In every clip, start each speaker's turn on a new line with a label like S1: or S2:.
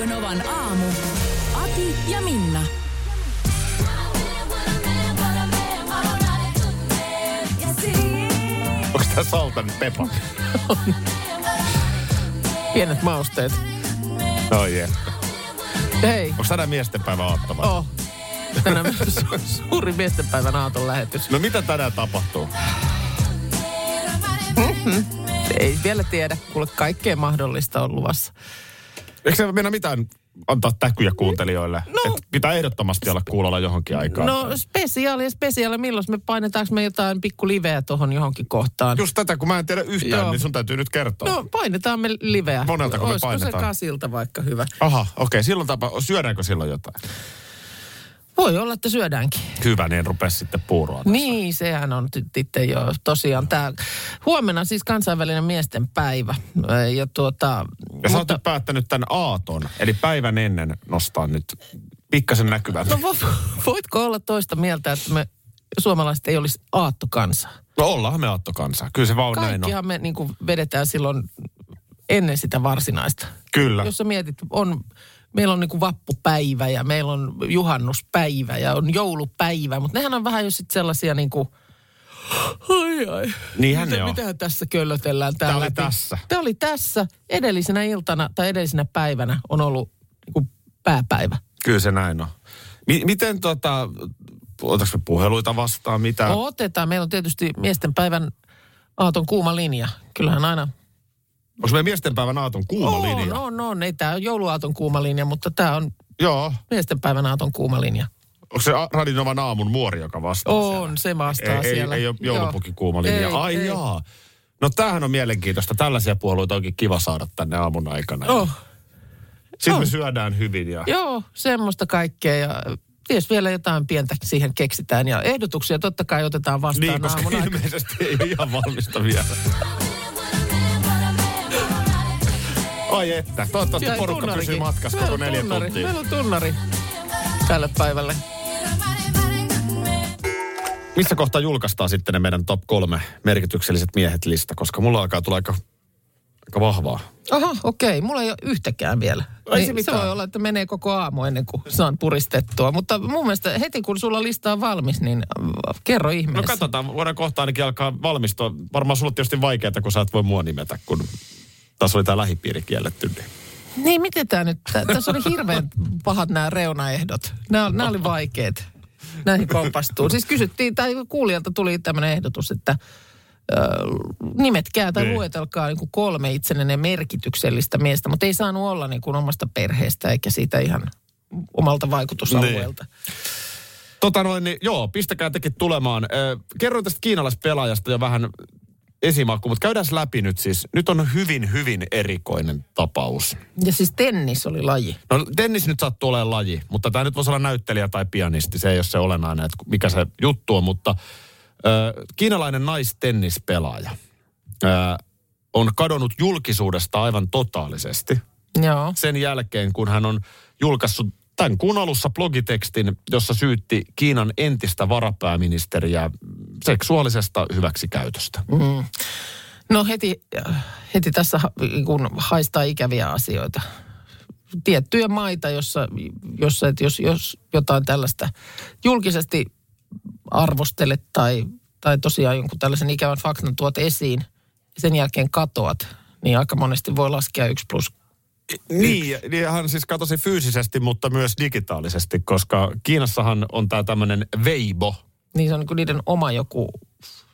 S1: Radio Novan aamu. Ati ja Minna.
S2: Onko tää Saltan Pepa?
S3: Pienet mausteet.
S2: Oh yeah.
S3: Hei,
S2: Onko tänään miesten päivä aattava?
S3: oh. Tänään on su- suuri miestenpäivän aaton lähetys.
S2: No mitä tänään tapahtuu?
S3: Ei vielä tiedä, kuule kaikkea mahdollista on luvassa.
S2: Eikö se mennä mitään antaa täkyjä kuuntelijoille?
S3: No.
S2: Et pitää ehdottomasti olla kuulolla johonkin aikaan.
S3: No spesiaali ja spesiaali, milloin me painetaanko me jotain pikku liveä tuohon johonkin kohtaan?
S2: Just tätä, kun mä en tiedä yhtään,
S3: Joo.
S2: niin sun täytyy nyt kertoa.
S3: No painetaan me liveä.
S2: Moneltako me painetaan?
S3: se kasilta vaikka hyvä?
S2: Aha, okei. Okay. Silloin tapa, syödäänkö silloin jotain?
S3: Voi olla, että syödäänkin.
S2: Hyvä, niin rupesi sitten puuroa. tässä.
S3: Niin, sehän on nyt sitten jo tosiaan tämä. Huomenna siis kansainvälinen miesten päivä. Ja tuota...
S2: Ja sä oot nyt päättänyt tämän aaton, eli päivän ennen nostaa nyt pikkasen näkyvän.
S3: No vo- voitko olla toista mieltä, että me suomalaiset ei olisi aattokansa?
S2: No ollaan me aattokansa. Kyllä se vaan näin on.
S3: Kaikkihan me niin vedetään silloin ennen sitä varsinaista.
S2: Kyllä.
S3: Jos sä mietit, on, meillä on niin kuin vappupäivä ja meillä on juhannuspäivä ja on joulupäivä, mutta nehän on vähän jo sitten sellaisia niin kuin, ai ai.
S2: Niinhän
S3: Mitä,
S2: ne on.
S3: Mitähän tässä köllötellään täällä?
S2: Tää oli tässä.
S3: Tämä oli tässä. Edellisenä iltana tai edellisenä päivänä on ollut niin kuin pääpäivä.
S2: Kyllä se näin on. Mi- miten tota, otaks me puheluita vastaan, mitä?
S3: Otetaan. Meillä on tietysti miesten päivän aaton kuuma linja. Kyllähän aina
S2: Onko meidän miesten päivän aaton kuuma
S3: on,
S2: linja?
S3: on, on. Ei tämä on jouluaaton kuuma linja, mutta tämä on
S2: Joo.
S3: miesten päivän aaton kuuma linja.
S2: Onko se Radinovan aamun muori, joka vastaa
S3: On,
S2: siellä?
S3: se vastaa
S2: ei,
S3: siellä.
S2: Ei, ei ole joulupukin kuuma linja.
S3: Ei,
S2: Ai
S3: ei.
S2: jaa. No tämähän on mielenkiintoista. Tällaisia puolueita onkin kiva saada tänne aamun aikana.
S3: Oh,
S2: Sitten me
S3: on.
S2: syödään hyvin ja...
S3: joo, semmoista kaikkea ja ties vielä jotain pientä siihen keksitään. Ja ehdotuksia totta kai otetaan vastaan
S2: Niin, koska
S3: aamun aikana.
S2: ilmeisesti ei ole ihan valmista vielä. Ai että, toivottavasti porukka
S3: tunnarikin.
S2: pysyy matkassa koko neljä
S3: tunnari.
S2: tuntia.
S3: Meillä on tunnari tälle päivälle.
S2: Missä kohtaa julkaistaan sitten ne meidän top kolme merkitykselliset miehet lista, koska mulla alkaa tulla aika, aika vahvaa.
S3: Aha, okei. Mulla ei ole yhtäkään vielä.
S2: Ei se
S3: Niin se
S2: mitään.
S3: voi olla, että menee koko aamu ennen kuin saan puristettua. Mutta mun mielestä heti kun sulla lista on valmis, niin äh, kerro
S2: No
S3: ihmeessä.
S2: katsotaan, voidaan kohta ainakin alkaa valmistua. Varmaan sulla on tietysti vaikeaa, kun sä et voi mua nimetä, kun taas oli tämä lähipiiri kielletty. Niin.
S3: Niin, miten tämä nyt? tä- Tässä oli hirveän pahat nämä reunaehdot. Nämä, nämä oli vaikeat. Näihin kompastuu. Siis kysyttiin, tai kuulijalta tuli tämmöinen ehdotus, että ö, nimetkää tai
S2: Niin.
S3: luetelkaa niin kuin kolme itsellenne merkityksellistä miestä, mutta ei saanut olla niin kuin omasta perheestä eikä siitä ihan omalta vaikutusalueelta.
S2: Tota noin, niin joo, pistäkää tekin tulemaan. Kerroin tästä kiinalaispelaajasta jo vähän esimakku, mutta käydään läpi nyt siis. Nyt on hyvin, hyvin erikoinen tapaus.
S3: Ja siis tennis oli laji.
S2: No tennis nyt sattuu olemaan laji, mutta tämä nyt voisi olla näyttelijä tai pianisti. Se ei ole se olennainen, että mikä se juttu on, mutta ö, kiinalainen naistennispelaaja ö, on kadonnut julkisuudesta aivan totaalisesti
S3: Joo.
S2: sen jälkeen, kun hän on julkaissut tämän kuun alussa blogitekstin, jossa syytti Kiinan entistä varapääministeriä seksuaalisesta hyväksikäytöstä.
S3: Mm. No heti, heti tässä ha- kun haistaa ikäviä asioita. Tiettyjä maita, jossa, jossa että jos, jos jotain tällaista julkisesti arvostelet tai, tai tosiaan jonkun tällaisen ikävän faktan tuot esiin, sen jälkeen katoat, niin aika monesti voi laskea yksi plus.
S2: Niin, niin hän siis katosi fyysisesti, mutta myös digitaalisesti, koska Kiinassahan on tämä tämmöinen Weibo.
S3: Niin se on niin niiden oma joku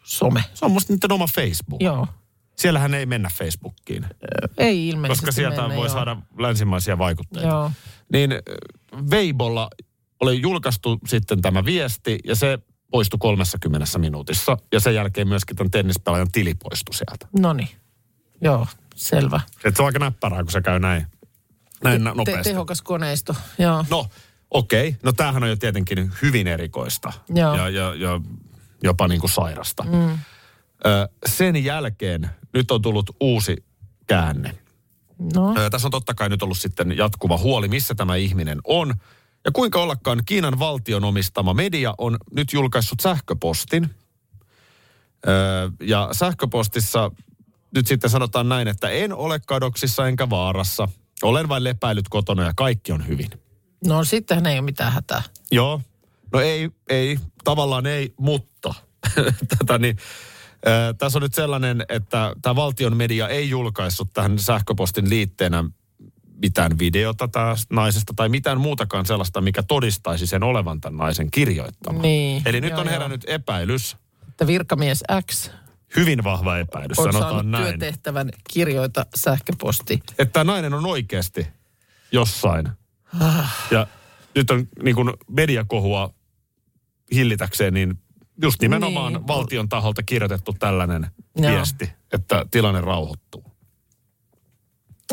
S3: some.
S2: Se on musta niiden oma Facebook.
S3: Joo.
S2: Siellähän ei mennä Facebookiin,
S3: Ei ilmeisesti
S2: koska sieltä
S3: mennä,
S2: voi
S3: joo.
S2: saada länsimaisia vaikutteita.
S3: Joo.
S2: Niin Weibolla oli julkaistu sitten tämä viesti ja se poistui 30 minuutissa. Ja sen jälkeen myöskin tämän tennispelaajan tili poistui sieltä.
S3: No niin. Joo, selvä.
S2: Se on aika näppärää, kun se käy näin. Näin
S3: Te-
S2: nopeasti.
S3: tehokas koneisto, joo.
S2: No, okei. Okay. No tämähän on jo tietenkin hyvin erikoista.
S3: Joo.
S2: Ja, ja, ja jopa niin kuin sairasta. Mm. Ö, sen jälkeen nyt on tullut uusi käänne.
S3: No,
S2: Ö, tässä on totta kai nyt ollut sitten jatkuva huoli, missä tämä ihminen on. Ja kuinka ollakaan Kiinan valtion omistama media on nyt julkaissut sähköpostin. Ö, ja sähköpostissa nyt sitten sanotaan näin, että en ole kadoksissa enkä vaarassa. Olen vain lepäillyt kotona ja kaikki on hyvin.
S3: no sittenhän ei ole mitään hätää.
S2: Joo. No ei, ei, tavallaan ei, mutta tätä niin, äh, tässä on nyt sellainen, että tämä valtion media ei julkaissut tähän sähköpostin liitteenä mitään videota tästä naisesta tai mitään muutakaan sellaista, mikä todistaisi sen olevan tämän naisen kirjoittama.
S3: Niin,
S2: Eli nyt
S3: joo,
S2: on
S3: joo.
S2: herännyt epäilys,
S3: Että virkamies X
S2: hyvin vahva epäilys,
S3: on
S2: sanotaan näin.
S3: työtehtävän kirjoita sähköposti.
S2: Että tämä nainen on oikeasti jossain. Ja nyt on niin kuin mediakohua hillitäkseen, niin just nimenomaan
S3: Niin.
S2: valtion taholta kirjoitettu tällainen
S3: Joo.
S2: viesti, että tilanne rauhoittuu.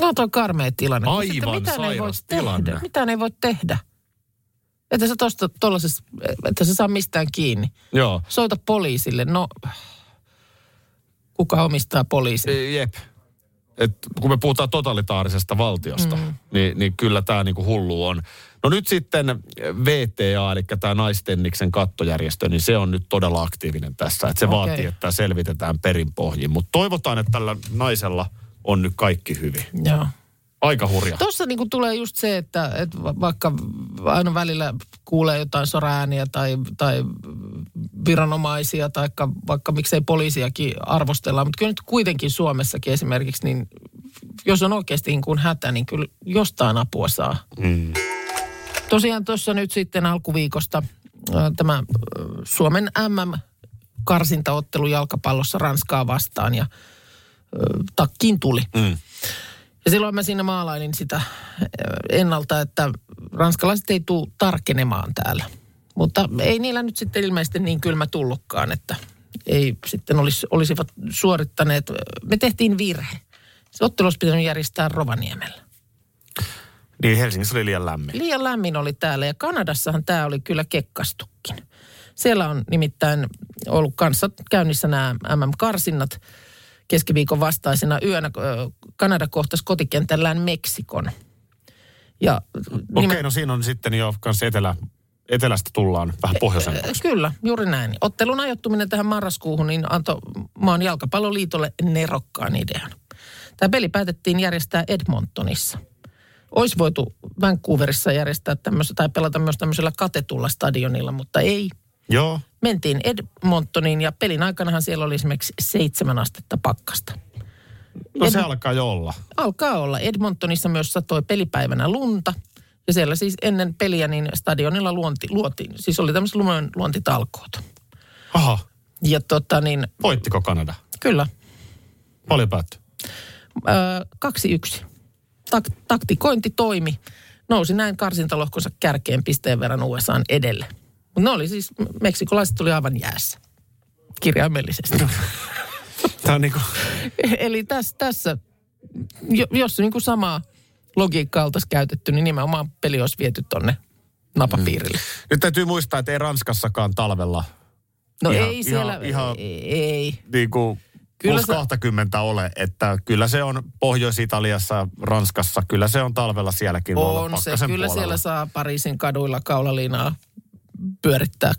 S3: No toi karmea tilanne.
S2: Aivan
S3: mitään ei voi
S2: tilanne.
S3: tehdä. Mitään ei voi tehdä. Että sä tosta tollasessa, että sä saa mistään kiinni.
S2: Joo,
S3: Soita poliisille. No, kuka omistaa poliisin?
S2: E, jep. Et kun me puhutaan totalitaarisesta valtiosta, mm. niin, niin kyllä tämä niinku hullu on. No nyt sitten VTA, eli tämä naistenniksen kattojärjestö, niin se on nyt todella aktiivinen tässä. Että se okay. vaatii, että selvitetään perinpohjin. Mutta toivotaan, että tällä naisella on nyt kaikki hyvin.
S3: Joo.
S2: Aika hurja.
S3: Tuossa niinku tulee just se, että, että va- vaikka aina välillä kuulee jotain soraääniä tai, tai viranomaisia tai vaikka miksei poliisiakin arvostellaan, mutta kyllä nyt kuitenkin Suomessakin esimerkiksi, niin jos on oikeasti niin kuin hätä, niin kyllä jostain apua saa.
S2: Mm.
S3: Tosiaan tuossa nyt sitten alkuviikosta tämä Suomen MM-karsintaottelu jalkapallossa Ranskaa vastaan ja takkiin tuli.
S2: Mm.
S3: Ja silloin mä siinä maalailin sitä äh, ennalta, että ranskalaiset ei tule tarkenemaan täällä. Mutta ei niillä nyt sitten ilmeisesti niin kylmä tullutkaan, että ei sitten olisi, olisivat suorittaneet. Me tehtiin virhe. Se ottelu olisi pitänyt järjestää Rovaniemellä.
S2: Niin Helsingissä oli liian lämmin.
S3: Liian lämmin oli täällä ja Kanadassahan tämä oli kyllä kekkastukin. Siellä on nimittäin ollut kanssa käynnissä nämä MM-karsinnat keskiviikon vastaisena yönä. Kanada kohtasi kotikentällään Meksikon. Ja
S2: Okei, okay, no siinä on sitten jo kanssa etelä, etelästä tullaan vähän pohjoisemmaksi.
S3: Kyllä, juuri näin. Ottelun ajoittuminen tähän marraskuuhun niin antoi maan jalkapalloliitolle nerokkaan idean. Tämä peli päätettiin järjestää Edmontonissa. Olisi voitu Vancouverissa järjestää tämmöistä, tai pelata myös tämmöisellä katetulla stadionilla, mutta ei.
S2: Joo.
S3: Mentiin Edmontoniin ja pelin aikanahan siellä oli esimerkiksi seitsemän astetta pakkasta.
S2: No se
S3: Ed-
S2: alkaa jo olla.
S3: Alkaa olla. Edmontonissa myös satoi pelipäivänä lunta. Ja siellä siis ennen peliä niin stadionilla luonti, luotiin, siis oli tämmöiset lumen luontitalkoot.
S2: Aha,
S3: Ja tota niin,
S2: voittiko Kanada?
S3: kyllä,
S2: Paljon päättyi.
S3: öö, kaksi yksi. Tak- taktikointi toimi. Nousi näin karsintalohkonsa kärkeen pisteen verran USAn edelle. Mutta ne oli siis, meksikolaiset tuli aivan jäässä. Kirjaimellisesti.
S2: Tämä on niinku,
S3: Eli tässä, tässä jo, jos niin kuin samaa logiikkaa oltaisiin käytetty, niin nimenomaan peli olisi viety tonne napapiirille.
S2: nyt täytyy muistaa, että ei Ranskassakaan talvella
S3: No
S2: Ihan-
S3: ei siellä,
S2: ihan- ihan-
S3: ei.
S2: niin kuin
S3: Kyllä
S2: plus
S3: se-
S2: 20 ole, että kyllä se on Pohjois-Italiassa, Ranskassa, kyllä se on talvella sielläkin
S3: On se, kyllä
S2: puolella.
S3: siellä saa Pariisin kaduilla kaulaliinaa pyörittää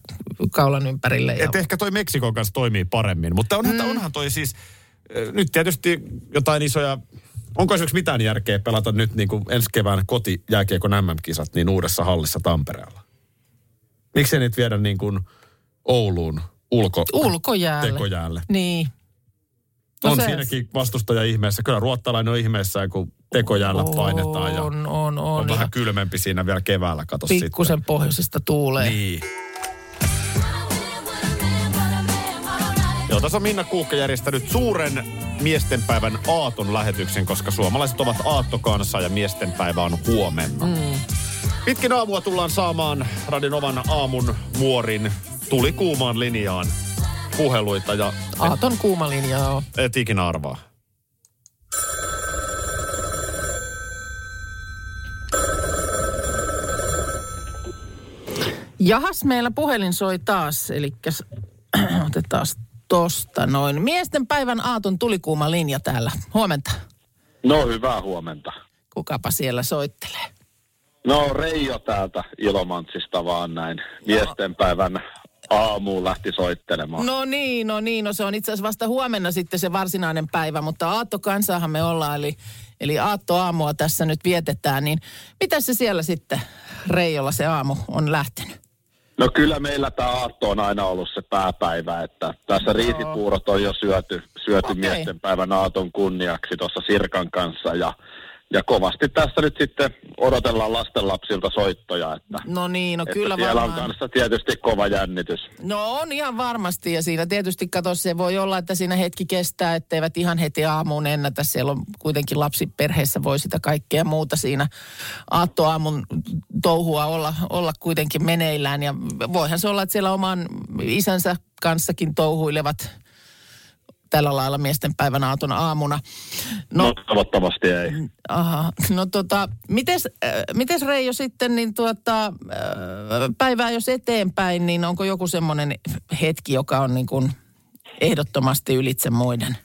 S3: kaulan ympärille. Ja...
S2: Et ehkä toi Meksikon kanssa toimii paremmin, mutta onhan, mm. onhan toi siis, nyt tietysti jotain isoja, onko esimerkiksi mitään järkeä pelata nyt niin kuin ensi kevään kotijääkiekon MM-kisat niin uudessa hallissa Tampereella? Miksi nyt viedä niin kuin Ouluun ulko,
S3: Ulkojäälle.
S2: tekojäälle?
S3: Niin.
S2: No on
S3: se-
S2: siinäkin vastustaja ihmeessä. Kyllä ruottalainen on ihmeessä, kun tekojäällä painetaan ja
S3: On, on, on.
S2: on vähän kylmempi siinä vielä keväällä, kato
S3: Pikkusen pohjoisesta tuulee.
S2: sitten. Niin. Joo, tässä on Minna Kuukka järjestänyt suuren miestenpäivän aaton lähetyksen, koska suomalaiset ovat aattokansa ja miestenpäivä on huomenna. Mm. Pitkin aamua tullaan saamaan Radinovan aamun muorin tuli kuumaan linjaan puheluita ja
S3: Aaton kuuma linja on.
S2: et ikinä arvaa.
S3: Jahas, meillä puhelin soi taas, eli otetaan tosta noin. Miesten päivän aaton tulikuuma linja täällä. Huomenta.
S4: No hyvää huomenta.
S3: Kukapa siellä soittelee?
S4: No Reijo täältä Ilomantsista vaan näin. Miesten päivän aamuun lähti soittelemaan.
S3: No niin, no niin, no se on itse asiassa vasta huomenna sitten se varsinainen päivä, mutta aattokansahan me ollaan, eli, eli aattoaamua tässä nyt vietetään, niin mitä se siellä sitten Reijolla se aamu on lähtenyt?
S4: No kyllä meillä tämä aatto on aina ollut se pääpäivä, että tässä riisipuurot on jo syöty, syöty
S3: Okei.
S4: miesten päivän aaton kunniaksi tuossa Sirkan kanssa ja, ja kovasti tässä nyt sitten odotellaan lastenlapsilta soittoja, että,
S3: No niin, no
S4: että
S3: kyllä
S4: siellä on
S3: varmaan.
S4: kanssa tietysti kova jännitys.
S3: No on ihan varmasti ja siinä tietysti kato, se voi olla, että siinä hetki kestää, etteivät ihan heti aamuun ennätä. Siellä on kuitenkin lapsi perheessä voi sitä kaikkea muuta siinä aattoaamun touhua olla, olla kuitenkin meneillään. Ja voihan se olla, että siellä oman isänsä kanssakin touhuilevat tällä lailla miesten päivän aaton aamuna.
S4: No,
S3: No,
S4: toivottavasti ei.
S3: aha, no tota, mites, äh, mites Reijo sitten, niin tuota, äh, päivää jos eteenpäin, niin onko joku semmoinen hetki, joka on niin kuin ehdottomasti ylitse muiden?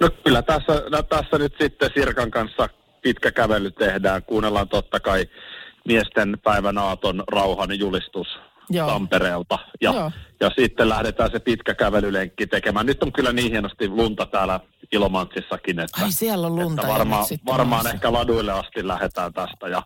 S4: No kyllä tässä, no tässä nyt sitten Sirkan kanssa pitkä kävely tehdään. Kuunnellaan totta kai miesten päivän aaton rauhan julistus
S3: Joo.
S4: Tampereelta. Ja,
S3: Joo.
S4: ja sitten lähdetään se pitkä kävelylenkki tekemään. Nyt on kyllä niin hienosti lunta täällä Ilomantsissakin, että,
S3: Ai siellä on lunta
S4: että varmaan, varmaan
S3: maassa.
S4: ehkä laduille asti lähdetään tästä. Ja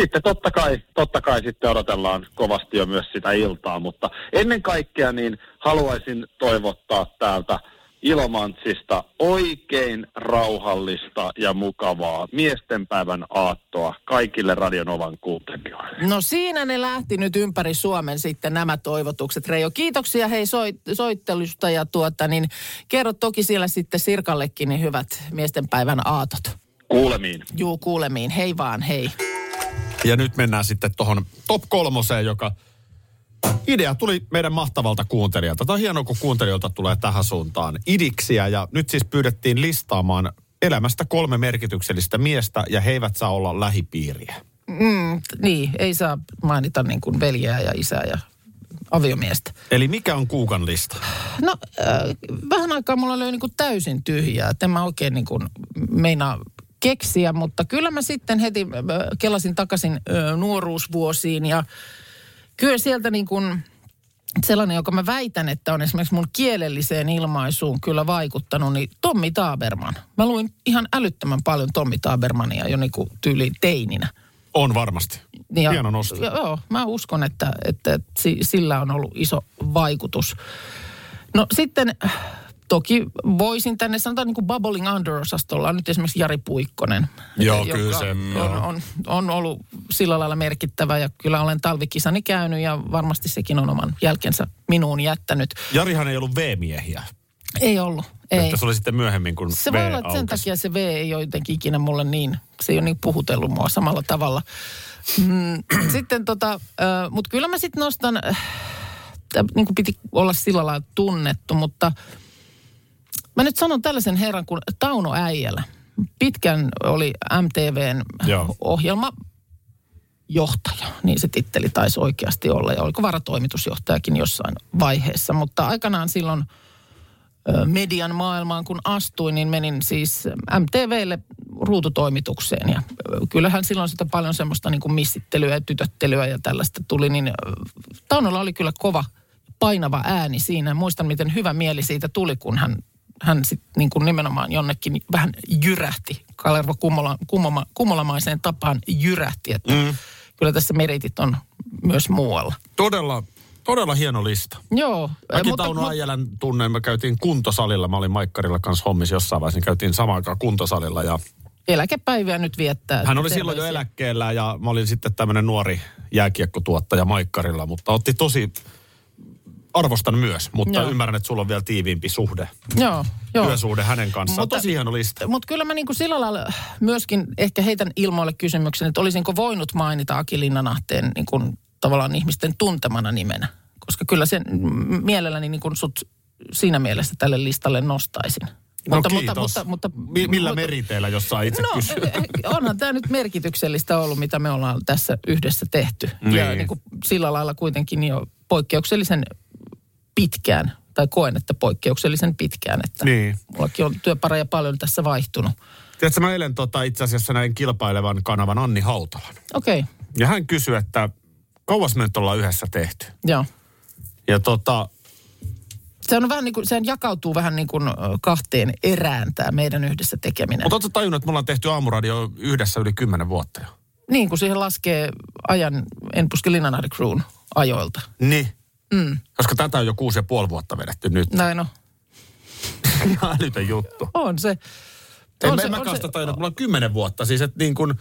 S4: sitten totta kai, totta kai sitten odotellaan kovasti jo myös sitä iltaa, mutta ennen kaikkea niin haluaisin toivottaa täältä Ilomantsista oikein rauhallista ja mukavaa miestenpäivän aattoa kaikille Radionovan kuuntelijoille.
S3: No siinä ne lähti nyt ympäri Suomen sitten nämä toivotukset. Reijo, kiitoksia hei soit, soittelusta ja tuota niin kerro toki siellä sitten Sirkallekin niin hyvät miesten päivän aatot.
S4: Kuulemiin.
S3: Juu, kuulemiin. Hei vaan, hei.
S2: Ja nyt mennään sitten tuohon top kolmoseen, joka idea tuli meidän mahtavalta kuuntelijalta. Tämä on hienoa, kun kuuntelijoilta tulee tähän suuntaan idiksiä. Ja nyt siis pyydettiin listaamaan elämästä kolme merkityksellistä miestä ja he eivät saa olla lähipiiriä.
S3: Mm, niin, ei saa mainita niin kuin veljeä ja isää ja aviomiestä.
S2: Eli mikä on Kuukan lista?
S3: No, äh, vähän aikaa mulla löi niin kuin täysin tyhjää. että En mä oikein niin kuin meinaa keksiä, mutta kyllä mä sitten heti äh, kelasin takaisin äh, nuoruusvuosiin ja kyllä sieltä niin kuin sellainen, joka mä väitän, että on esimerkiksi mun kielelliseen ilmaisuun kyllä vaikuttanut, niin Tommi Taaberman. Mä luin ihan älyttömän paljon Tommi Taabermania jo niin kuin tyyliin teininä.
S2: On varmasti.
S3: Ja,
S2: Hieno nosto.
S3: Joo, mä uskon, että, että si- sillä on ollut iso vaikutus. No sitten toki voisin tänne sanotaan niin kuin Bubbling Under-osastolla on nyt esimerkiksi Jari Puikkonen.
S2: Joo,
S3: joka
S2: kyllä se,
S3: on, on, on ollut sillä lailla merkittävä ja kyllä olen talvikisani käynyt ja varmasti sekin on oman jälkensä minuun jättänyt.
S2: Jarihan ei ollut V-miehiä.
S3: Ei ollut, ei.
S2: Että se oli sitten myöhemmin, kun
S3: Se
S2: V
S3: voi olla, että sen takia se V ei ole jotenkin ikinä mulle niin, se ei ole niin puhutellut mua samalla tavalla. Mm, sitten tota, mutta kyllä mä sitten nostan, äh, niin kuin piti olla sillä lailla tunnettu, mutta mä nyt sanon tällaisen herran kuin Tauno Äijälä. Pitkän oli MTVn
S2: Joo.
S3: ohjelma johtaja, niin se titteli taisi oikeasti olla. Ja oliko varatoimitusjohtajakin jossain vaiheessa, mutta aikanaan silloin median maailmaan kun astuin, niin menin siis MTVlle ruututoimitukseen. Ja kyllähän silloin sitä paljon semmoista niin kuin missittelyä ja tytöttelyä ja tällaista tuli, niin Taunolla oli kyllä kova painava ääni siinä. Muistan, miten hyvä mieli siitä tuli, kun hän, hän sitten niin kuin nimenomaan jonnekin vähän jyrähti. Kalervo Kummola, kummoma, kummolamaiseen tapaan jyrähti, että mm. kyllä tässä meritit on myös muualla.
S2: Todella, todella hieno lista.
S3: Joo.
S2: Mäkin
S3: mutta-
S2: Tauno Äijälän tunnen, me käytiin kuntosalilla. Mä olin Maikkarilla kanssa hommissa jossain vaiheessa, niin käytiin samaan aikaan kuntosalilla. Ja
S3: eläkepäiviä nyt viettää.
S2: hän oli silloin jo eläkkeellä ja mä olin sitten tämmöinen nuori jääkiekkotuottaja Maikkarilla, mutta otti tosi, arvostan myös, mutta
S3: Joo.
S2: ymmärrän, että sulla on vielä tiiviimpi suhde,
S3: Joo, joo.
S2: työsuhde hänen kanssaan.
S3: Mutta-
S2: Tosi hieno lista.
S3: Mutta kyllä mä niinku sillä lailla myöskin ehkä heitän ilmoille kysymyksen, että olisinko voinut mainita Aki Linnanahteen niin kuin tavallaan ihmisten tuntemana nimenä. Koska kyllä sen mielelläni niin kuin sut siinä mielessä tälle listalle nostaisin.
S2: No
S3: Mutta-
S2: kiitos.
S3: mutta- mutta- mutta-
S2: Mi- millä
S3: mutta-
S2: meriteillä, jos saa itse
S3: No,
S2: kysyä?
S3: eh, onhan tämä nyt merkityksellistä ollut, mitä me ollaan tässä yhdessä tehty.
S2: Niin.
S3: Ja niin kuin sillä lailla kuitenkin jo poikkeuksellisen pitkään, tai koen, että poikkeuksellisen pitkään, että
S2: Niin.
S3: mullakin on työpareja paljon tässä vaihtunut.
S2: Tiedätkö, mä eilen tota, itse asiassa näin kilpailevan kanavan Anni Hautalan.
S3: Okei, okay,
S2: Ja hän kysyi, että kauas me nyt ollaan yhdessä tehty.
S3: joo.
S2: Ja tota,
S3: Se on vähän niin kuin, sehän jakautuu vähän niin kuin kahteen erään tämä meidän yhdessä tekeminen.
S2: mutta ootko tajunnut, että me ollaan tehty aamuradio yhdessä yli kymmenen vuotta jo?
S3: Niin kuin siihen laskee ajan En puske Linnanahde Crewn ajoilta.
S2: Niin.
S3: Mm,
S2: Koska tätä on jo kuusi ja puoli vuotta vedetty nyt.
S3: näin on.
S2: Ihan älytön juttu.
S3: On se.
S2: En,
S3: On
S2: en
S3: se-
S2: mä
S3: on se-
S2: tajunnut, että mulla on kymmenen vuotta. Siis että niin kuin,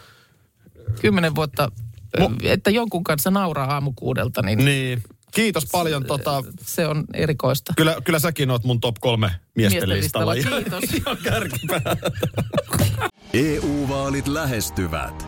S3: kymmenen vuotta,
S2: Mo-
S3: että jonkun kanssa nauraa aamukuudelta, niin,
S2: niin. Kiitos paljon. Tota,
S3: se on erikoista.
S2: kyllä, kyllä säkin oot mun top kolme miesten,
S3: Miesten
S2: listalla.
S3: listalla, kiitos.
S2: Ihan kärkipää.
S5: EU-vaalit lähestyvät.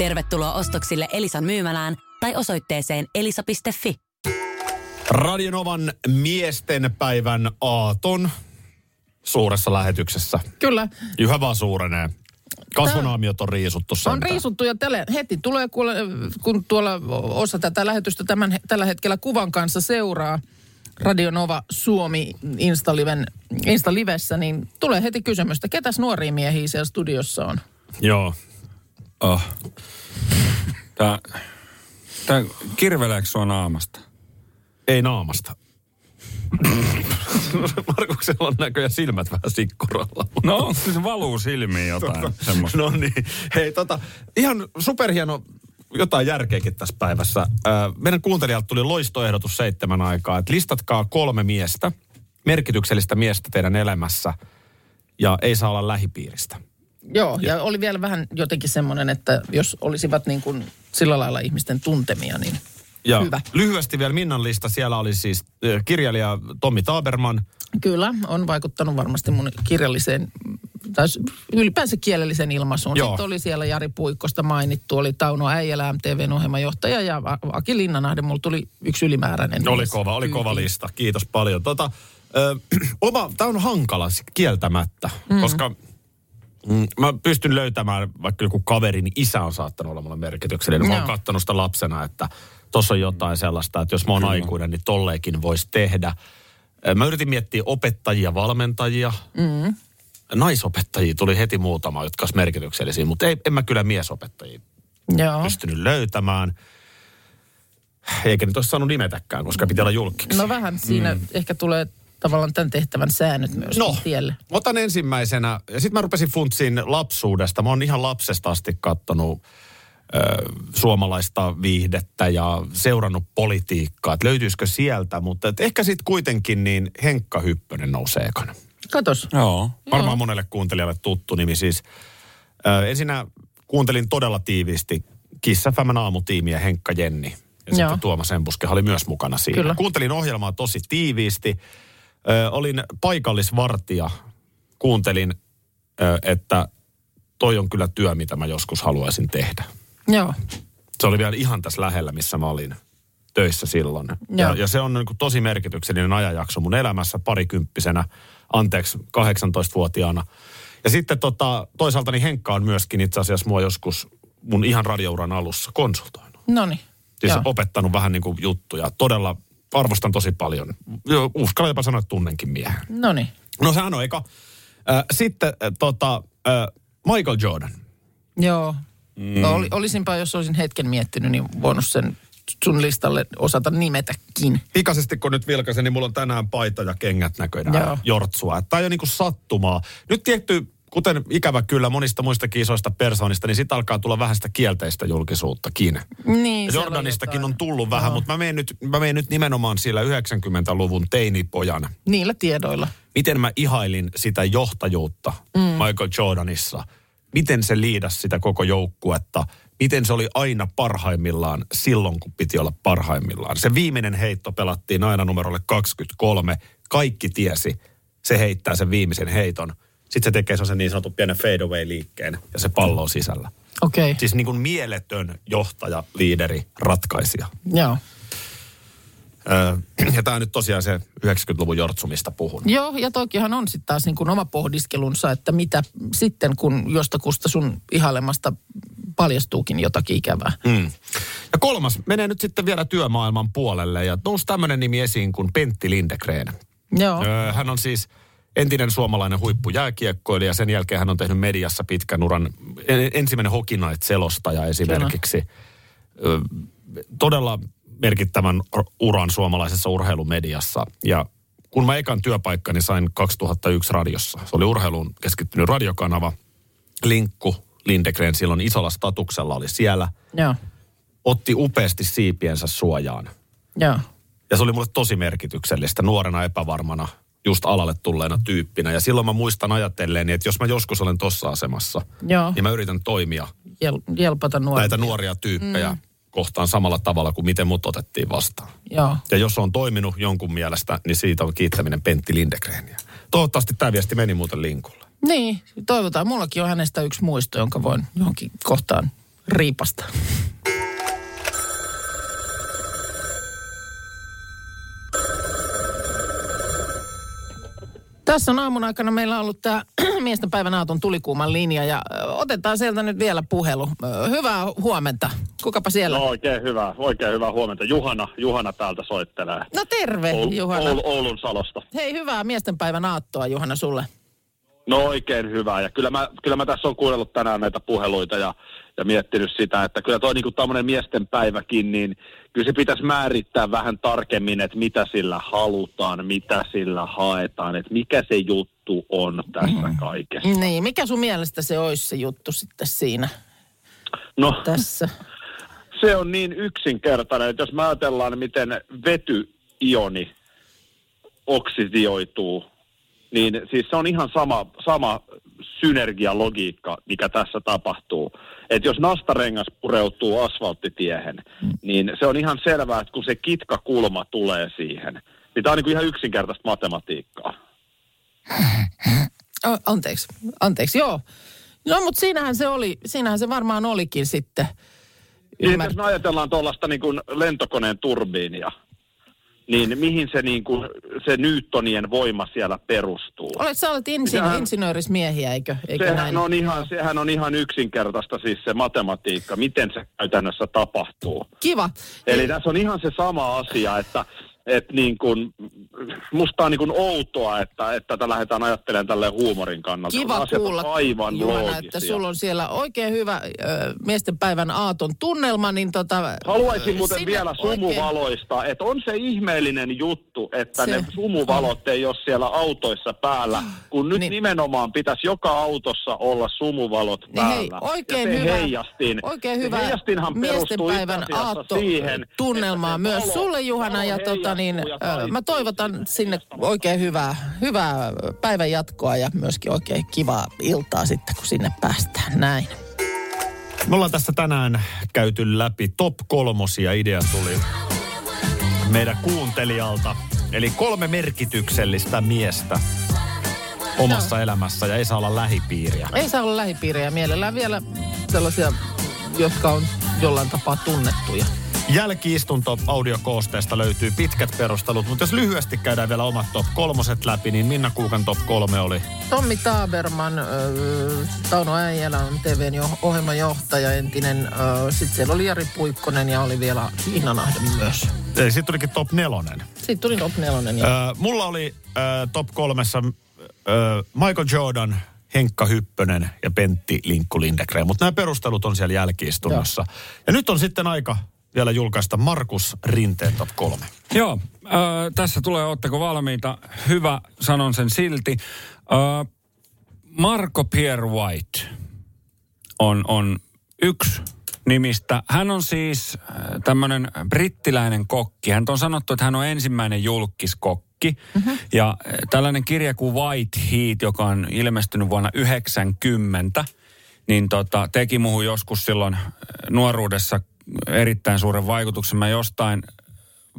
S6: Tervetuloa ostoksille Elisan myymälään tai osoitteeseen elisa.fi.
S2: Radionovan miesten päivän aaton suuressa lähetyksessä.
S3: Kyllä,
S2: Yhä vaan suurenee. Kasvonaamiot on riisuttu
S3: on
S2: sentään.
S3: riisuttu ja tälle, heti tulee, kuule, kun tuolla osa tätä lähetystä tämän, tällä hetkellä kuvan kanssa seuraa Radio Nova Suomi Insta-liven, Insta-livessä, niin tulee heti kysymystä, ketäs nuoria miehiä siellä studiossa on?
S2: Joo.
S7: Oh. Tää, tää kirveleekö sua naamasta?
S2: Ei naamasta. Markuksella on näköjään silmät vähän sikkuralla.
S7: No, se valuu silmiin jotain semmoista.
S2: No niin. Hei, tota, ihan superhieno jotain järkeäkin tässä päivässä. Meidän kuuntelijalta tuli loistoehdotus seitsemän aikaa, että listatkaa kolme miestä, merkityksellistä miestä teidän elämässä, ja ei saa olla lähipiiristä.
S3: Joo, ja, ja oli vielä vähän jotenkin semmoinen, että jos olisivat niin kuin sillä lailla ihmisten tuntemia, niin
S2: Ja
S3: Hyvä.
S2: lyhyesti vielä Minnan lista. Siellä oli siis kirjailija Tommi Taberman,
S3: Kyllä, on vaikuttanut varmasti mun kirjalliseen, tai ylipäänsä kielelliseen ilmaisuun.
S2: Joo.
S3: Sitten oli siellä Jari Puikkosta mainittu, oli Tauno Äijälä, MTVn ohjelmajohtaja ja Aki Linnanahde. Mulla tuli yksi ylimääräinen.
S2: Oli kova, oli kova lista. Kiitos paljon. Tota, ö, oma, tämä on hankala kieltämättä, mm. koska mm, mä pystyn löytämään, vaikka joku kaverin isä on saattanut olla mulle merkityksellinen. Mä oon kattonut sitä lapsena, että tuossa on jotain sellaista, että jos mä oon aikuinen, niin tolleikin voisi tehdä. Mä yritin miettiä opettajia, valmentajia. Mm. Naisopettajia tuli heti muutama, jotka olisi merkityksellisiä, mutta ei, en mä kyllä miesopettajia
S3: Joo.
S2: pystynyt löytämään. Eikä nyt olisi saanut nimetäkään, koska pitää olla julkiksi.
S3: No vähän siinä mm. ehkä tulee tavallaan tämän tehtävän säännöt myös
S2: No,
S3: tielle.
S2: otan ensimmäisenä, ja sitten mä rupesin funtsiin lapsuudesta. Mä oon ihan lapsesta asti kattonut ö, suomalaista viihdettä ja seurannut politiikkaa, että löytyisikö sieltä, mutta et ehkä sitten kuitenkin niin Henkka Hyppönen nousee ekana.
S3: Katos.
S7: Joo.
S2: Varmaan monelle kuuntelijalle tuttu nimi siis. Ö, ensinnä kuuntelin todella tiiviisti Kiss FMn aamutiimiä Henkka Jenni. Ja
S3: Joo.
S2: sitten Tuomas Embuske oli myös mukana siinä.
S3: Kyllä.
S2: Kuuntelin ohjelmaa tosi tiiviisti. Ö, olin paikallisvartija. Kuuntelin, ö, että toi on kyllä työ, mitä mä joskus haluaisin tehdä.
S3: Joo.
S2: Se oli vielä ihan tässä lähellä, missä mä olin töissä silloin. Ja,
S3: Joo.
S2: ja se on niin kuin tosi merkityksellinen ajanjakso mun elämässä parikymppisenä, anteeksi, 18-vuotiaana. Ja sitten tota, toisaalta niin Henkka on myöskin itse asiassa mua joskus mun ihan radiouran alussa konsultoinut.
S3: No niin.
S2: Siis
S3: Joo.
S2: opettanut vähän niin kuin juttuja. Todella arvostan tosi paljon. Uskallan jopa sanoa, että tunnenkin miehen.
S3: No niin.
S2: No sehän on eka. Sitten tota, Michael Jordan.
S3: Joo. Mm. No, oli, olisinpa, jos olisin hetken miettinyt, niin voinut sen sun listalle osata nimetäkin.
S2: Pikaisesti kun nyt vilkaisen, niin mulla on tänään paita ja kengät näköjään
S3: Joo.
S2: jortsua. Tämä ei ole niinku sattumaa. Nyt tietty, kuten ikävä kyllä monista muista kiisoista persoonista, niin sit alkaa tulla vähän sitä kielteistä julkisuuttakin.
S3: Niin,
S2: Jordanistakin on tullut vähän,
S3: Joo.
S2: mutta mä menen, nyt, mä menen nyt nimenomaan sillä 90-luvun teinipojan.
S3: Niillä tiedoilla.
S2: Miten mä ihailin sitä johtajuutta mm. Michael Jordanissa. Miten se liidas sitä koko joukkuetta. Miten se oli aina parhaimmillaan silloin, kun piti olla parhaimmillaan. Se viimeinen heitto pelattiin aina numerolle 23. Kaikki tiesi, se heittää sen viimeisen heiton. Sitten se tekee sen niin sanotun pienen fadeaway-liikkeen ja se pallo on sisällä.
S3: Okei, okay.
S2: Siis niin kuin mieletön johtaja, liideri, ratkaisija.
S3: joo.
S2: Öö, ja tämä on nyt tosiaan se 90-luvun jortsumista puhun.
S3: Joo, ja tokihan on sitten taas niin kuin oma pohdiskelunsa, että mitä sitten, kun jostakusta sun ihailemasta paljastuukin jotakin ikävää.
S2: Mm. Ja kolmas menee nyt sitten vielä työmaailman puolelle ja nousi tämmöinen nimi esiin kuin Pentti Lindegren.
S3: Joo,
S2: Öö, hän on siis entinen suomalainen huippujääkiekkoilija. Sen jälkeen hän on tehnyt mediassa pitkän uran. En- Ensimmäinen Hockey Night-selostaja esimerkiksi. Öö, todella merkittävän uran suomalaisessa urheilumediassa. Ja kun mä ekan työpaikkani sain 2001 radiossa, se oli urheiluun keskittynyt radiokanava. Linkku Lindegren silloin isolla statuksella oli siellä.
S3: joo,
S2: Otti upeasti siipiensä suojaan.
S3: joo.
S2: Ja se oli mulle tosi merkityksellistä nuorena epävarmana, just alalle tulleena tyyppinä. Ja silloin mä muistan ajatelleeni, että jos mä joskus olen tossa asemassa,
S3: Joo.
S2: niin mä yritän toimia
S3: Jel, jelpata nuoria.
S2: näitä nuoria tyyppejä mm. kohtaan samalla tavalla kuin miten mut otettiin vastaan.
S3: Joo.
S2: Ja jos on toiminut jonkun mielestä, niin siitä on kiittäminen Pentti Lindegrenia. Toivottavasti tämä viesti meni muuten linkulle.
S3: Niin, toivotaan. Mullakin on hänestä yksi muisto, jonka voin johonkin kohtaan riipasta. Tässä on aamun aikana meillä ollut tämä miesten päivän aaton tulikuuman linja ja otetaan sieltä nyt vielä puhelu. Hyvää huomenta. Kukapa siellä?
S4: No oikein hyvä, oikein hyvä huomenta. Juhana, Juhana täältä soittelee.
S3: No terve,
S4: Oul,
S3: Juhana.
S4: Oul, Oulun Salosta.
S3: Hei, hyvää miesten päivän aattoa, Juhana, sulle.
S4: No oikein hyvä. Ja kyllä mä, kyllä mä tässä on kuunnellut tänään näitä puheluita ja, ja miettinyt sitä, että kyllä toi niinku tämmöinen miesten päiväkin, niin kyllä se pitäisi määrittää vähän tarkemmin, että mitä sillä halutaan, mitä sillä haetaan, että mikä se juttu on tässä kaikessa.
S3: Niin, mikä sun mielestä se olisi se juttu sitten siinä
S4: No,
S3: tässä?
S4: se on niin yksinkertainen, että jos mä ajatellaan, miten vetyioni oksidioituu, niin siis se on ihan sama, sama synergialogiikka, mikä tässä tapahtuu. Että jos nastarengas pureutuu asfalttitiehen, niin se on ihan selvää, että kun se kitkakulma tulee siihen, niin tämä on niin ihan yksinkertaista matematiikkaa.
S3: Anteeksi, anteeksi, joo. No, mutta siinähän se oli, siinähän se varmaan olikin sitten.
S4: Niin, jos me ajatellaan tuollaista niin lentokoneen turbiinia, niin mihin se, niin kuin, se Newtonien voima siellä perustuu?
S3: Olet, sä olet insin,
S4: Sehän-
S3: insinöörismiehiä, eikö, eikö
S4: Sehän
S3: näin?
S4: on, ihan, sehän on ihan yksinkertaista siis se matematiikka, miten se käytännössä tapahtuu.
S3: Kiva.
S4: Eli tässä on ihan se sama asia, että et niin kuin, musta on niin kuin outoa, että, että tätä lähdetään ajattelemaan tälle huumorin kannalta.
S3: Kiva
S4: Asiat on
S3: kuulla,
S4: aivan
S3: Juhana,
S4: loogisia.
S3: että sulla on siellä oikein hyvä ö, miesten päivän aaton tunnelma, niin tota...
S4: Haluaisin muuten vielä
S3: oikein-
S4: sumuvaloista, että on se ihmeellinen juttu, että
S3: Se-
S4: ne sumuvalot ei ole siellä autoissa päällä, kun nyt
S3: Niin.
S4: nimenomaan pitäisi joka autossa olla sumuvalot
S3: Niin
S4: päällä.
S3: hei, oikein
S4: ja
S3: hyvä,
S4: heijastin,
S3: oikein hyvä
S4: heijastinhan
S3: miesten päivän aatto
S4: siihen,
S3: tunnelmaa myös
S4: valo-
S3: sulle Juhana ja tota niin, ö, mä toivotan
S4: sinne
S3: sinne oikein hyvää, hyvää päivän jatkoa ja myöskin oikein kivaa iltaa sitten kun sinne päästään näin.
S2: Me ollaan tässä tänään käyty läpi top kolmosia. Idea tuli meidän kuuntelijalta. Eli kolme merkityksellistä miestä omassa elämässä ja ei saa olla lähipiiriä.
S3: Ei saa olla lähipiirejä mielellään vielä sellaisia, jotka on jollain tapaa tunnettuja.
S2: Jälkiistunto audiokoosteesta löytyy pitkät perustelut, mutta jos lyhyesti käydään vielä omat top kolmoset läpi, niin Minna Kuukan top kolme oli
S3: Tommi Taberman, äh, Tauno Äijälä on TVn jo, ohjelmajohtaja, entinen. Äh, Sitten siellä oli Jari Puikkonen ja oli vielä Kiinanahde myös.
S2: Eli sitten tulikin top nelonen.
S3: Sitten tuli top nelonen.
S2: Ö, mulla oli ö, top kolmessa ö, Michael Jordan Henkka Hyppönen ja Pentti Linkku Lindegren. Mutta nämä perustelut on siellä jälkiistunnossa. Ja nyt on sitten aika vielä julkaista Markus Rinteen top kolme.
S7: Joo, äh, tässä tulee, ootteko valmiita? Hyvä, sanon sen silti. Äh, Marco Pierre White on, on yksi nimistä. Hän on siis tämmöinen brittiläinen kokki. Hän on sanottu, että hän on ensimmäinen julkiskokki. Mm-hmm. Ja äh, tällainen kirja kuin White Heat, joka on ilmestynyt vuonna 90, niin tota, teki muuhun joskus silloin äh, nuoruudessa erittäin suuren vaikutuksen. Mä jostain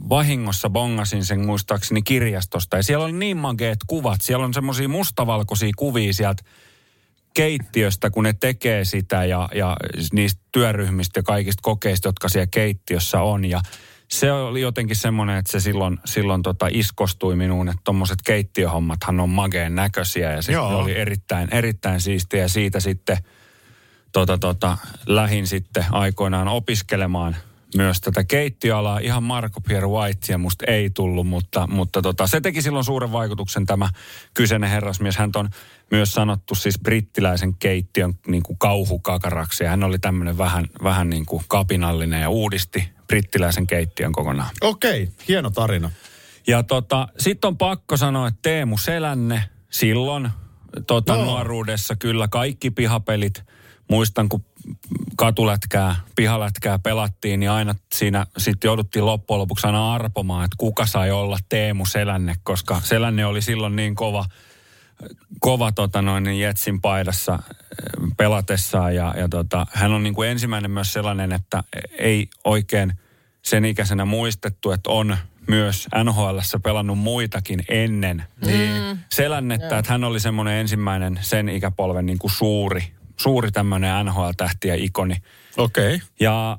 S7: vahingossa bongasin sen muistaakseni kirjastosta. Ja siellä oli niin mageet kuvat. Siellä on semmoisia mustavalkoisia kuvia sieltä keittiöstä, kun ne tekee sitä ja, ja niistä työryhmistä ja kaikista kokeista, jotka siellä keittiössä on. Ja se oli jotenkin semmoinen, että se silloin, silloin tota iskostui minuun, että tuommoiset keittiöhommathan on mageen näköisiä ja se oli erittäin, erittäin siistiä. Ja siitä sitten tota, tota, lähin sitten aikoinaan opiskelemaan myös tätä keittiöalaa. Ihan Marco Pierre Whitea musta ei tullut, mutta, mutta tota, se teki silloin suuren vaikutuksen tämä kyseinen herrasmies. Hän on myös sanottu siis brittiläisen keittiön niin kuin kauhukakaraksi. Ja hän oli tämmöinen vähän, vähän niin kuin kapinallinen ja uudisti brittiläisen keittiön kokonaan.
S2: Okei, hieno tarina.
S7: Ja tota, sitten on pakko sanoa, että Teemu Selänne silloin tota,
S2: Joo.
S7: nuoruudessa kyllä kaikki pihapelit, muistan kun katulätkää, pihalätkää pelattiin, niin aina siinä sitten jouduttiin loppujen lopuksi aina arpomaan, että kuka sai olla Teemu Selänne, koska Selänne oli silloin niin kova, kova tota noin, niin Jetsin paidassa eh, pelatessaan. Ja, ja tota, hän on niin kuin ensimmäinen myös sellainen, että ei oikein sen ikäisenä muistettu, että on myös NHLssä pelannut muitakin ennen. Niin. Selännettä, että hän oli semmoinen ensimmäinen sen ikäpolven niin kuin suuri, suuri tämmöinen NHL-tähti ja ikoni.
S2: Okei.
S7: Ja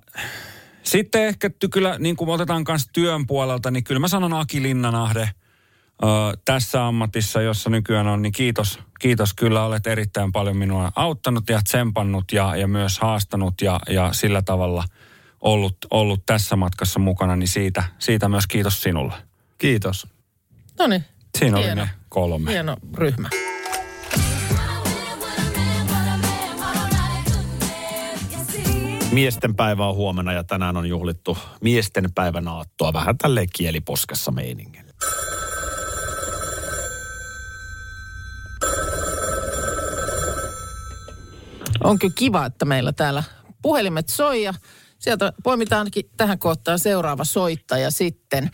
S7: sitten ehkä ty- kyllä, niin kuin otetaan kanssa työn puolelta, niin kyllä mä sanon Aki Linnanahde ö, tässä ammatissa, jossa nykyään on, niin kiitos, kiitos kyllä, olet erittäin paljon minua auttanut ja tsempannut ja, ja myös haastanut ja, ja sillä tavalla ollut, ollut tässä matkassa mukana, niin siitä, siitä myös kiitos sinulle.
S2: Kiitos.
S3: No niin,
S7: Siinä oli
S3: Hieno.
S7: ne kolme.
S3: hieno ryhmä.
S2: Miesten päivä on huomenna ja tänään on juhlittu miesten päivän aattoa vähän tälleen kieliposkessa meiningillä.
S3: On kyllä kiva, että meillä täällä puhelimet soi ja sieltä poimitaankin tähän kohtaan seuraava soittaja sitten.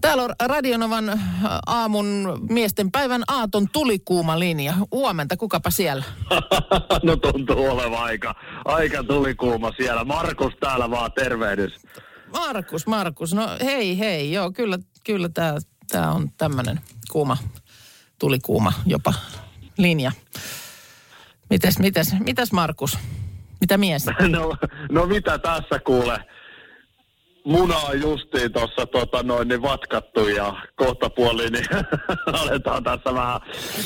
S3: Täällä on Radionovan äh, aamun miesten päivän aaton tulikuuma linja. Huomenta, kukapa siellä?
S4: no tuntuu olevan aika, aika tulikuuma siellä. Markus täällä vaan tervehdys.
S3: Markus, Markus, no hei hei, joo kyllä, kyllä tämä tää on tämmöinen kuuma, tulikuuma jopa linja. Mites, mites, mitäs Markus? Mitä mies?
S4: No, no mitä tässä kuule? Muna on justiin tuossa tota noin niin vatkattu ja kohta puoliin niin aletaan tässä vähän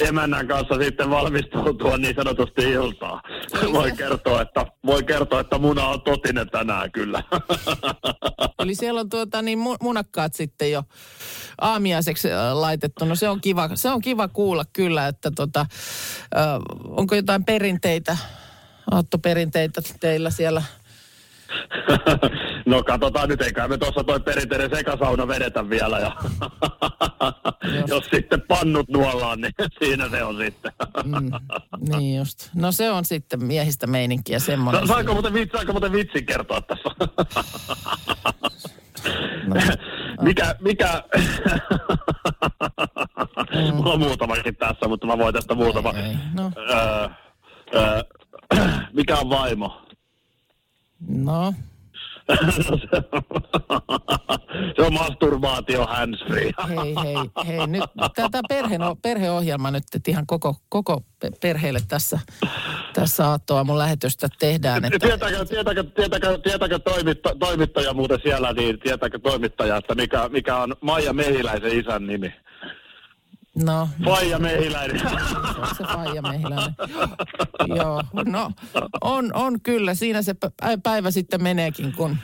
S4: emännän kanssa sitten valmistautua niin sanotusti iltaa. Voi kertoa, että, voi kertoa, että muna on totinen tänään kyllä.
S3: Eli siellä on tuota niin mu- munakkaat sitten jo aamiaiseksi äh, laitettu. No se on kiva, se on kiva kuulla kyllä, että tota, äh, onko jotain perinteitä, aattoperinteitä teillä siellä?
S4: No katsotaan nyt, eikä me tuossa toi perinteinen sekasauna vedetä vielä. Ja jos sitten pannut nuollaan, niin siinä se on sitten.
S3: Mm, niin just. No se on sitten miehistä meininkiä semmoinen.
S4: No, saanko, muuten, vitsi, saanko muuten vitsin kertoa tässä?
S3: No.
S4: mikä, mikä... Mulla on muutamakin tässä, mutta mä voin tästä muutama.
S3: Ei, ei, no.
S4: Öö, öö, mikä on vaimo?
S3: No,
S4: se on masturbaatio handsfree.
S3: hei, hei, hei. Nyt tätä perhe, perheohjelma nyt että ihan koko, koko pe- perheelle tässä, tässä aattoa lähetystä tehdään. Että,
S4: Tietääkö, tietääkö, tietääkö, tietääkö toimitta, toimittaja muuten siellä, niin tietääkö toimittaja, että mikä, mikä on Maija Mehiläisen isän nimi?
S3: No,
S4: Faija Mehiläinen.
S3: se Faija Mehiläinen. Joo, no on, on kyllä. Siinä se pä- päivä sitten meneekin, kun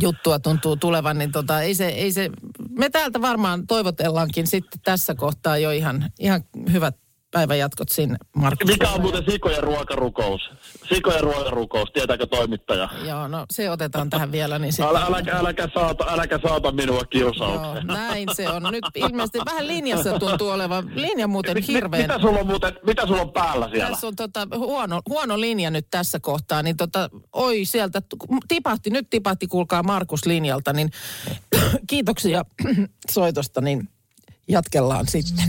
S3: juttua tuntuu tulevan, niin tota, ei se, ei se, me täältä varmaan toivotellaankin sitten tässä kohtaa jo ihan, ihan hyvät päivän jatkot sinne, Markus.
S4: Mikä on muuten sikojen ruokarukous? Sikojen ruokarukous, tietääkö toimittaja?
S3: Joo, no se otetaan tähän vielä, niin sitten...
S4: Älä, äläkä, äläkä, saata, äläkä saata minua
S3: Joo,
S4: kiusaukseen.
S3: näin se on. Nyt ilmeisesti vähän linjassa tuntuu olevan. Linja muuten hirveän...
S4: Mitä sulla on muuten, mitä sulla on päällä siellä?
S3: Tässä on tota, huono, huono linja nyt tässä kohtaa, niin tota, oi sieltä, tipahti, nyt tipahti kuulkaa Markus linjalta, niin kiitoksia soitosta, niin jatkellaan sitten.